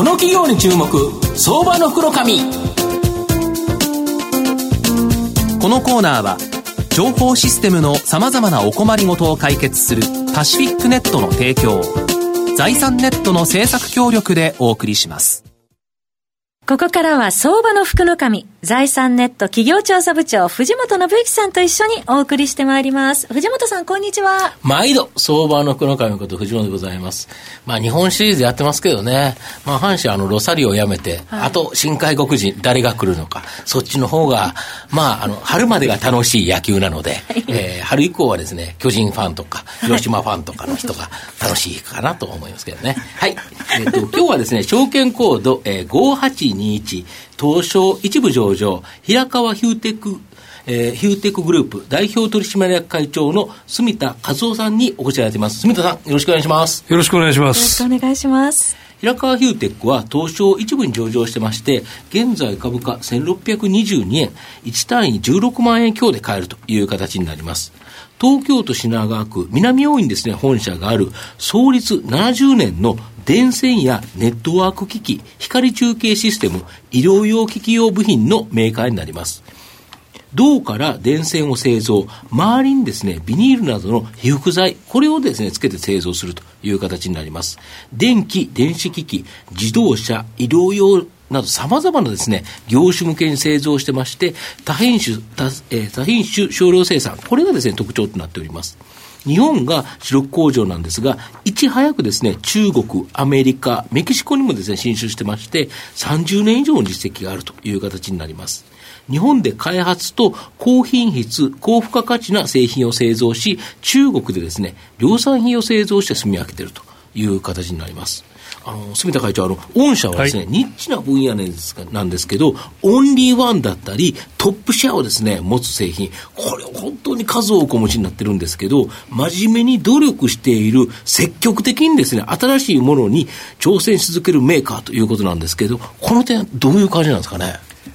この企業に注目相場の袋紙。このコーナーは情報システムのさまざまなお困りごとを解決するパシフィックネットの提供財産ネットの政策協力でお送りします。ここからは相場の福の神、財産ネット企業調査部長、藤本信之さんと一緒にお送りしてまいります。藤本さん、こんにちは。毎度、相場の福の神こと藤本でございます。まあ、日本シリーズやってますけどね、まあ、阪神あの、ロサリオをやめて、はい、あと、新外国人、誰が来るのか、そっちの方が、まあ、あの、春までが楽しい野球なので、はい、えー、春以降はですね、巨人ファンとか、広島ファンとかの人が楽しいかなと思いますけどね。はい。えっ、ー、と、今日はですね、証券コード、えー、5821、東証一部上場、平河ヒューテックえー、ヒューテックグループ代表取締役会長の隅田和夫さんにお越しいただいています。隅田さん、よろしくお願いします。よろしくお願いします。よろしくお願いします。平河ヒューテックは東証一部に上場してまして、現在株価1622円、1単位16万円強で買えるという形になります。東京都品川区南大院ですね、本社がある創立70年の電線やネットワーク機器、光中継システム、医療用機器用部品のメーカーになります。銅から電線を製造、周りにですね、ビニールなどの被覆剤、これをですね、つけて製造するという形になります。電気、電子機器、自動車、医療用など様々なですね、業種向けに製造してまして、多品種、多,、えー、多品種少量生産、これがですね、特徴となっております。日本が主力工場なんですが、いち早くですね、中国、アメリカ、メキシコにもですね、進出してまして、30年以上の実績があるという形になります。日本で開発と高品質、高付加価値な製品を製造し、中国でですね、量産品を製造して住み分けているという形になります。あの、住田会長、あの、御社はですね、はい、ニッチな分野なんですなんですけど、オンリーワンだったり、トップシェアをですね、持つ製品、これ本当に数多くお持ちになってるんですけど、真面目に努力している、積極的にですね、新しいものに挑戦し続けるメーカーということなんですけど、この点、どういう感じなんですかね？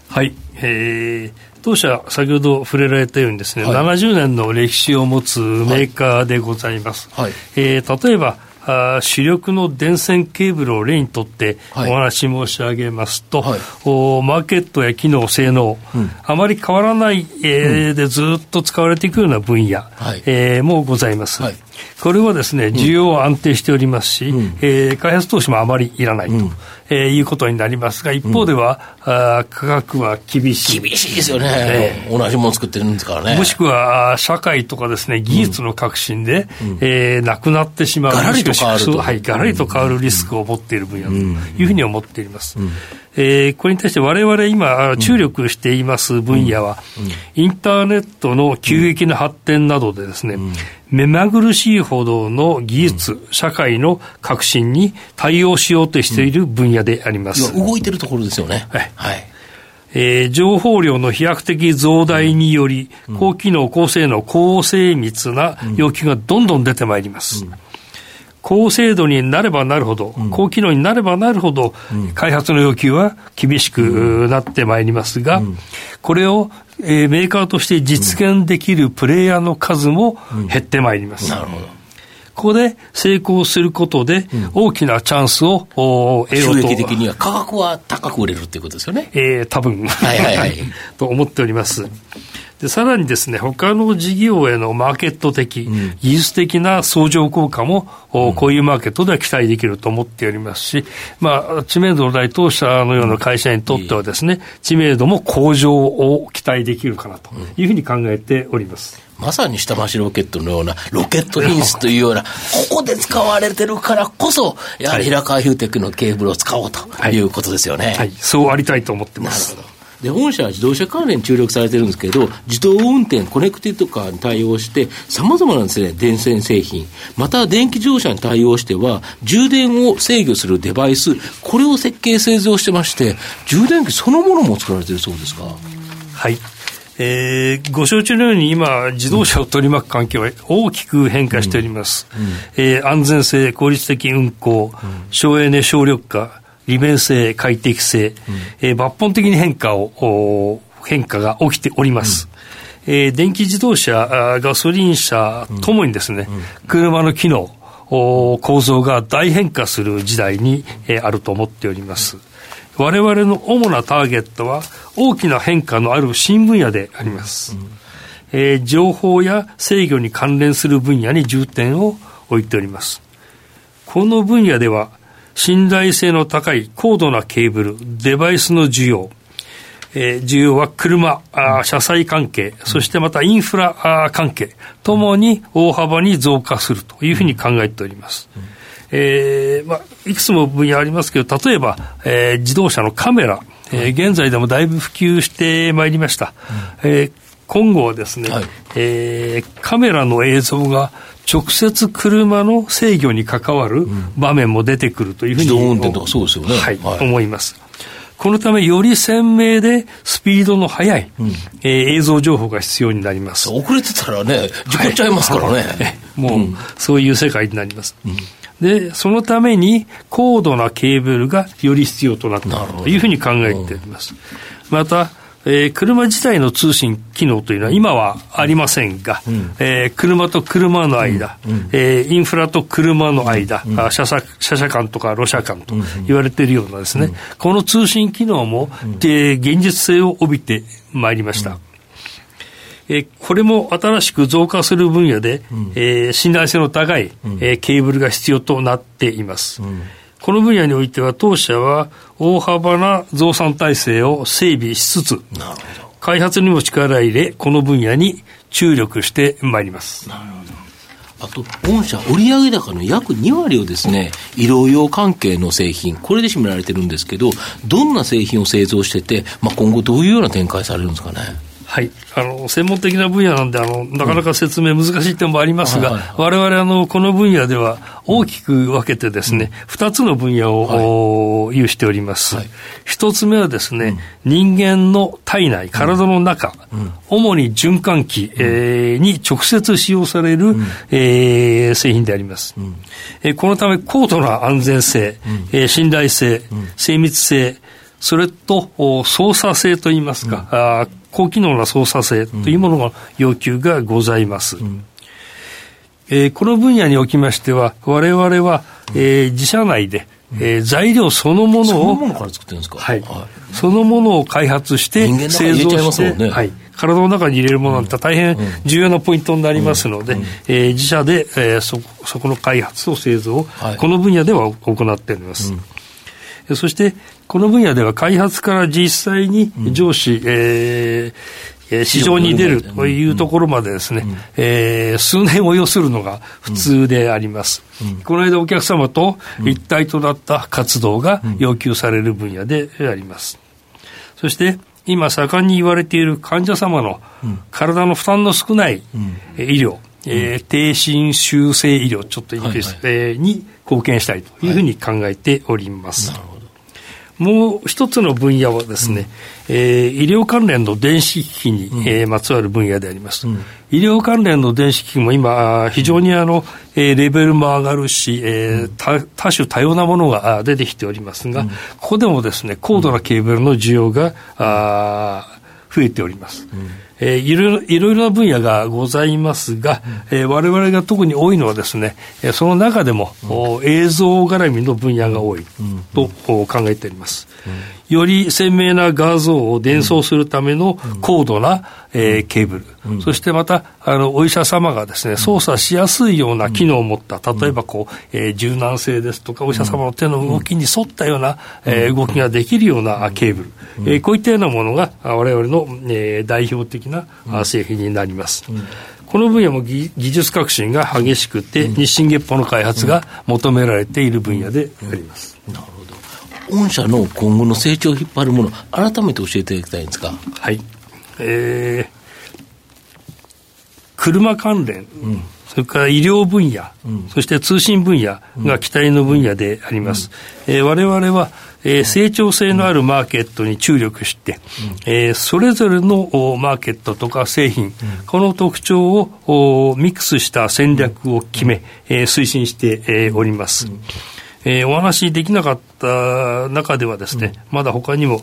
はい。えー、当社、先ほど触れられたようにですね、はい、70年の歴史を持つメーカーでございます。はい、えー、例えば、あ主力の電線ケーブルを例にとってお話申し上げますと、はい、おマーケットや機能、性能、うん、あまり変わらない、えー、でずっと使われていくような分野、はい、えー、もございます。はいこれはですね、需要は安定しておりますし、うん、えー、開発投資もあまりいらないと、うん、えー、いうことになりますが、一方では、うん、あ価格は厳しい。厳しいですよね、えー、同じもの作ってるんですからね。もしくは、社会とかですね、技術の革新で、うん、えー、なくなってしまう。ガラリと変わるはい、ガラリと変わるリスクを持っている分野というふうに思っています。えー、これに対して我々今注力しています分野は、インターネットの急激な発展などでですね、目まぐるしいほどの技術、社会の革新に対応しようとしている分野であります。動いてるところですよね。はい。はいえー、情報量の飛躍的増大により、高機能、高性能、高精密な要求がどんどん出てまいります。うん高精度になればなるほど、うん、高機能になればなるほど、うん、開発の要求は厳しくなってまいりますが、うん、これを、えー、メーカーとして実現できるプレイヤーの数も減ってまいります。なるほど。ここで成功することで、大きなチャンスを、得ようと。収益的には価格は高く売れるっていうことですよね。えー、多分。はいはいはい。と思っております。でさらにですね、他の事業へのマーケット的、うん、技術的な相乗効果も、うん、こういうマーケットでは期待できると思っておりますし、まあ、知名度のない当社のような会社にとってはですね、知名度も向上を期待できるかなというふうに考えております。まさに下町ロケットのような、ロケット品質というような、ここで使われてるからこそ、やはり平河ヒューテックのケーブルを使おうということですよね。はい、はい、そうありたいと思ってます。なるほど。で、御社は自動車関連に注力されてるんですけど、自動運転、コネクティッドとかに対応して、さまざまなですね、電線製品、また電気自動車に対応しては、充電を制御するデバイス、これを設計、製造してまして、充電器そのものも作られてるそうですか。はい。えー、ご承知のように今、自動車を取り巻く環境は大きく変化しております。うんうん、えー、安全性、効率的運行、うん、省エネ、省力化、利便性、快適性、うん、えー、抜本的に変化を、変化が起きております。うん、えー、電気自動車、ガソリン車ともにですね、うん、車の機能、構造が大変化する時代に、えー、あると思っております。我々の主なターゲットは大きな変化のある新分野であります。うんえー、情報や制御に関連する分野に重点を置いております。この分野では、信頼性の高い高度なケーブル、デバイスの需要、えー、需要は車、あ車載関係、そしてまたインフラあ関係ともに大幅に増加するというふうに考えております。えーまあ、いくつも分野ありますけど、例えば、えー、自動車のカメラ、えー、現在でもだいぶ普及してまいりました。うん、えー今後はですね、はい、えー、カメラの映像が直接車の制御に関わる場面も出てくるというふうに、自動運転とかそうですよね。はい、はい、思います。このため、より鮮明でスピードの速い、うん、えー、映像情報が必要になります。遅れてたらね、事故っちゃいますからね。はい、もう、うん、そういう世界になります。うんで、そのために高度なケーブルがより必要となったというふうに考えております。また、えー、車自体の通信機能というのは今はありませんが、うん、えー、車と車の間、うん、えー、インフラと車の間、うん、車車車車間とか路車間と言われているようなですね、この通信機能も、で現実性を帯びてまいりました。えー、これも新しく増加する分野で、うん、えー、信頼性の高い、うん、えー、ケーブルが必要となっています。うんこの分野においては当社は大幅な増産体制を整備しつつ、開発にも力入れ、この分野に注力してまいります。なるほど。あと、御社、売上高の約2割をですね、医療用関係の製品、これで占められてるんですけど、どんな製品を製造してて、まあ、今後どういうような展開されるんですかね。はい、あの専門的な分野なんであの、なかなか説明難しい点もありますが、われわれ、この分野では大きく分けてですね、二、うん、つの分野を、はい、有しております。一、はい、つ目はですね、うん、人間の体内、体の中、うん、主に循環器、えー、に直接使用される、うん、えー、製品であります。うん、えー、このため、高度な安全性、うん、えー、信頼性、精密性、それと操作性といいますか、うん、あ高機能な操作性というものの要求がございます。うん、えー、この分野におきましては、我々は、えー、自社内で、えー、材料そのものを、そのものから作ってるんですか、はい、はい、そのものを開発して、製造して、ね、はい、体の中に入れるものなんて大変重要なポイントになりますので、えー、自社で、えー、そそこの開発と製造を、はい、この分野では行っております。うんそして、この分野では開発から実際に上司、うん、えー、市場に出るというところまでですね、うん、えー、数年を要するのが普通であります。うん、この間お客様と一体となった活動が要求される分野であります。そして、今盛んに言われている患者様の体の負担の少ない医療、えー、低心修正医療、ちょっと言いいです、はいに貢献したいというふうに考えております。はいもう一つの分野はですね、うん、えー、医療関連の電子機器に、うん、えー、まつわる分野であります。うん、医療関連の電子機器も今、非常にあの、えー、レベルも上がるし、えー、多多種多様なものが出てきておりますが、ここでもですね、高度なケーブルの需要が、あ増えております。えー、いろいろな分野がございますが、うんえー、我々が特に多いのはですね、えー、その中でも、うん、映像絡みの分野が多いと、うん、考えております。より鮮明な画像を伝送するための高度な、えー、ケーブル、うん、そしてまたあのお医者様がですね操作しやすいような機能を持った、例えばこう、えー、柔軟性ですとかお医者様の手の動きに沿ったような、えー、動きができるようなケーブル、えー、こういったようなものが我々の、えー、代表的な製品になります。この分野も技術革新が激しくて、日進月歩の開発が求められている分野であります。なるほど御社の今後の成長を引っ張るもの、改めて教えていただきたいんですか？はい。えー、車関連、うん、それから医療分野、うん、そして通信分野が期待の分野であります。うん、えー、我々は、えー、成長性のあるマーケットに注力して、うん、えー、それぞれのマーケットとか製品、うん、この特徴をミックスした戦略を決め、えー、推進して、えー、おります。うんえー、お話しできなかった中ではですね、うん、まだ他にも、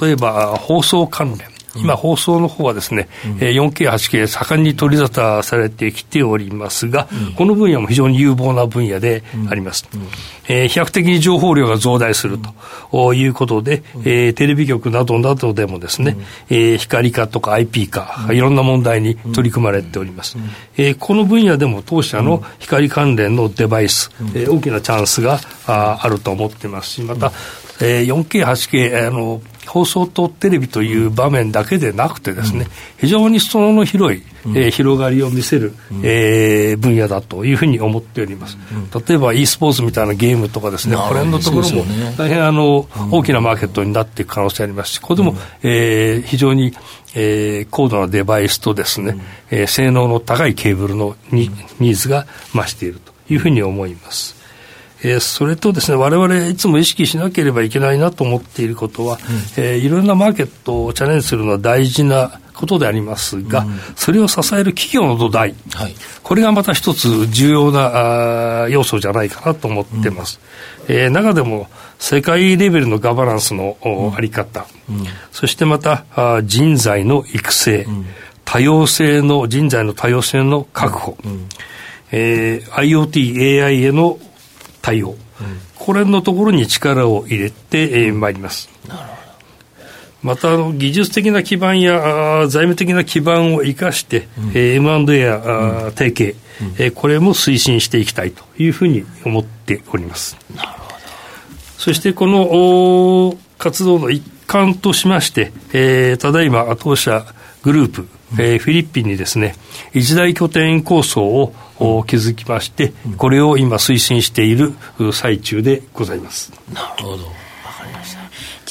例えば放送関連、今放送の方はですね、うん、4K、8K 盛んに取り沙汰されてきておりますが、うん、この分野も非常に有望な分野であります。うん、えー、比較的に情報量が増大するということで、うん、えー、テレビ局などなどでもですね、うん、えー、光化とか IP 化、いろんな問題に取り組まれております。うん、えー、この分野でも当社の光関連のデバイス、うん、えー、大きなチャンスがああると思ってますし、また、えー、4K、8K、あの、放送とテレビという場面だけでなくてですね、非常に裾野の広い、えー、広がりを見せる、えー、分野だというふうに思っております。例えば e スポーツみたいなゲームとかですね、これのところも大変あの、大きなマーケットになっていく可能性ありますし、これでも、えー、非常にえー、高度なデバイスとですね、うん、えー、性能の高いケーブルのニーズが増しているというふうに思います。えー、それとですね、我々いつも意識しなければいけないなと思っていることは、うん、えー、いろんなマーケットをチャレンジするのは大事なことでありますが、うん、それを支える企業の土台、はい、これがまた一つ重要なあ要素じゃないかなと思ってます。うん、えー、中でも世界レベルのガバナンスの、うん、あり方、うん、そしてまたあ人材の育成、多様性の人材の多様性の確保、うん、えー、IoT、AI への対応、うん、これのところに力を入れて、えー、まいります。またあの技術的な基盤や財務的な基盤を生かして、うん、えー、M&A や、うん、提携、うん、えー、これも推進していきたいというふうに思っております。なるほど。そしてこの活動の一環としまして、えー、ただいま当社グループ、えー、フィリピンにですね一大拠点構想を築きまして、これを今推進している最中でございます。なるほど。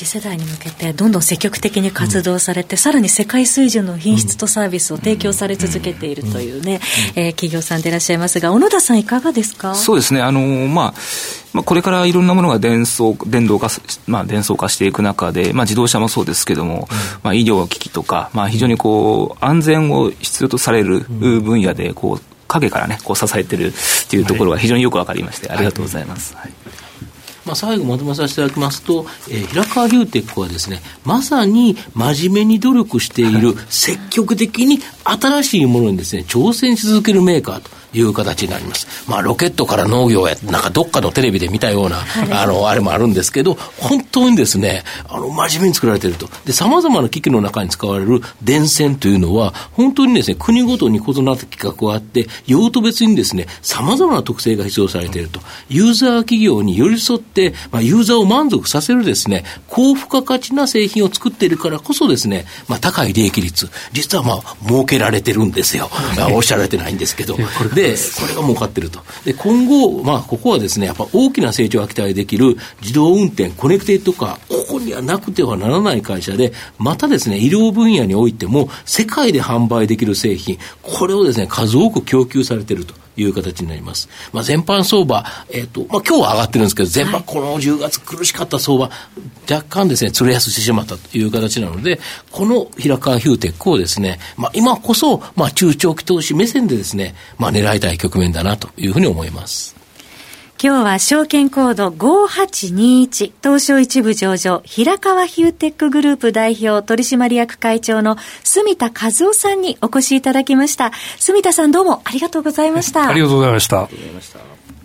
次世代に向けてどんどん積極的に活動されて、うん、さらに世界水準の品質とサービスを提供され続けているというね、えー、企業さんでいらっしゃいますが小野田さんいかがですか？そうですね。あのまあまあ、これからいろんなものが伝送電動化、まあ、伝送化していく中で、まあ、自動車もそうですけども、うん、まあ、医療機器とか、まあ、非常にこう安全を必要とされる分野でこう陰からねこう支えてるっていうところが非常によく分かりまして、ありがとうございます。はいまあ、最後まとめさせていただきますと、えー、平川ヒューテックはですね、まさに真面目に努力している、積極的に新しいものにですね、挑戦し続けるメーカーと。いう形になります。まあ、ロケットから農業へ、なんかどっかのテレビで見たような、あの、あれもあるんですけど、本当にですね、あの、真面目に作られていると。で、様々な機器の中に使われる電線というのは、本当にですね、国ごとに異なった規格があって、用途別にですね、様々な特性が必要されていると。ユーザー企業に寄り添って、まあ、ユーザーを満足させるですね、高付加価値な製品を作っているからこそですね、まあ、高い利益率、実はまあ、儲けられてるんですよ。おっしゃられてないんですけど。で、これが儲かってると。で、今後、まあ、ここはですね、やっぱ大きな成長が期待できる自動運転、コネクテッドカー、ここにはなくてはならない会社で、またですね、医療分野においても、世界で販売できる製品、これをですね、数多く供給されていると。いう形になります。まあ、全般相場、えっ、ー、と、まあ、今日は上がってるんですけど、全般この10月苦しかった相場、若干ですね、釣れ安してしまったという形なので、この平川ヒューテックをですね、まあ、今こそ、まあ、中長期投資目線でですね、まあ、狙いたい局面だなというふうに思います。今日は証券コード5821東証一部上場平川ヒューテックグループ代表取締役会長の住田和夫さんにお越しいただきました。住田さんどうもありがとうございました。ありがとうございました。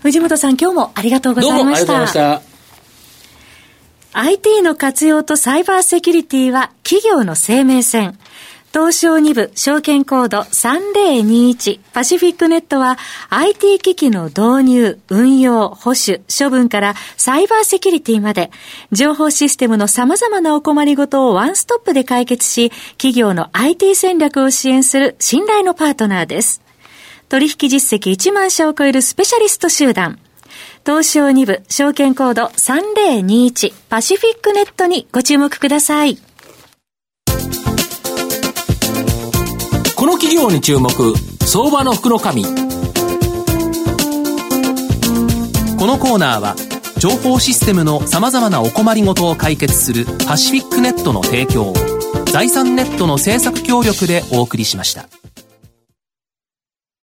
藤本さん今日もありがとうございました。どうもありがとうございました。IT の活用とサイバーセキュリティは企業の生命線。東証2部証券コード3021パシフィックネットは IT 機器の導入、運用、保守、処分からサイバーセキュリティまで情報システムの様々なお困りごとをワンストップで解決し企業の IT 戦略を支援する信頼のパートナーです。取引実績1万社を超えるスペシャリスト集団。東証2部証券コード3021パシフィックネットにご注目ください。この企業に注目相場の福のこのコーナーは情報システムのさまざまなお困りごとを解決するパシフィックネットの提供財産ネットの政策協力でお送りしました。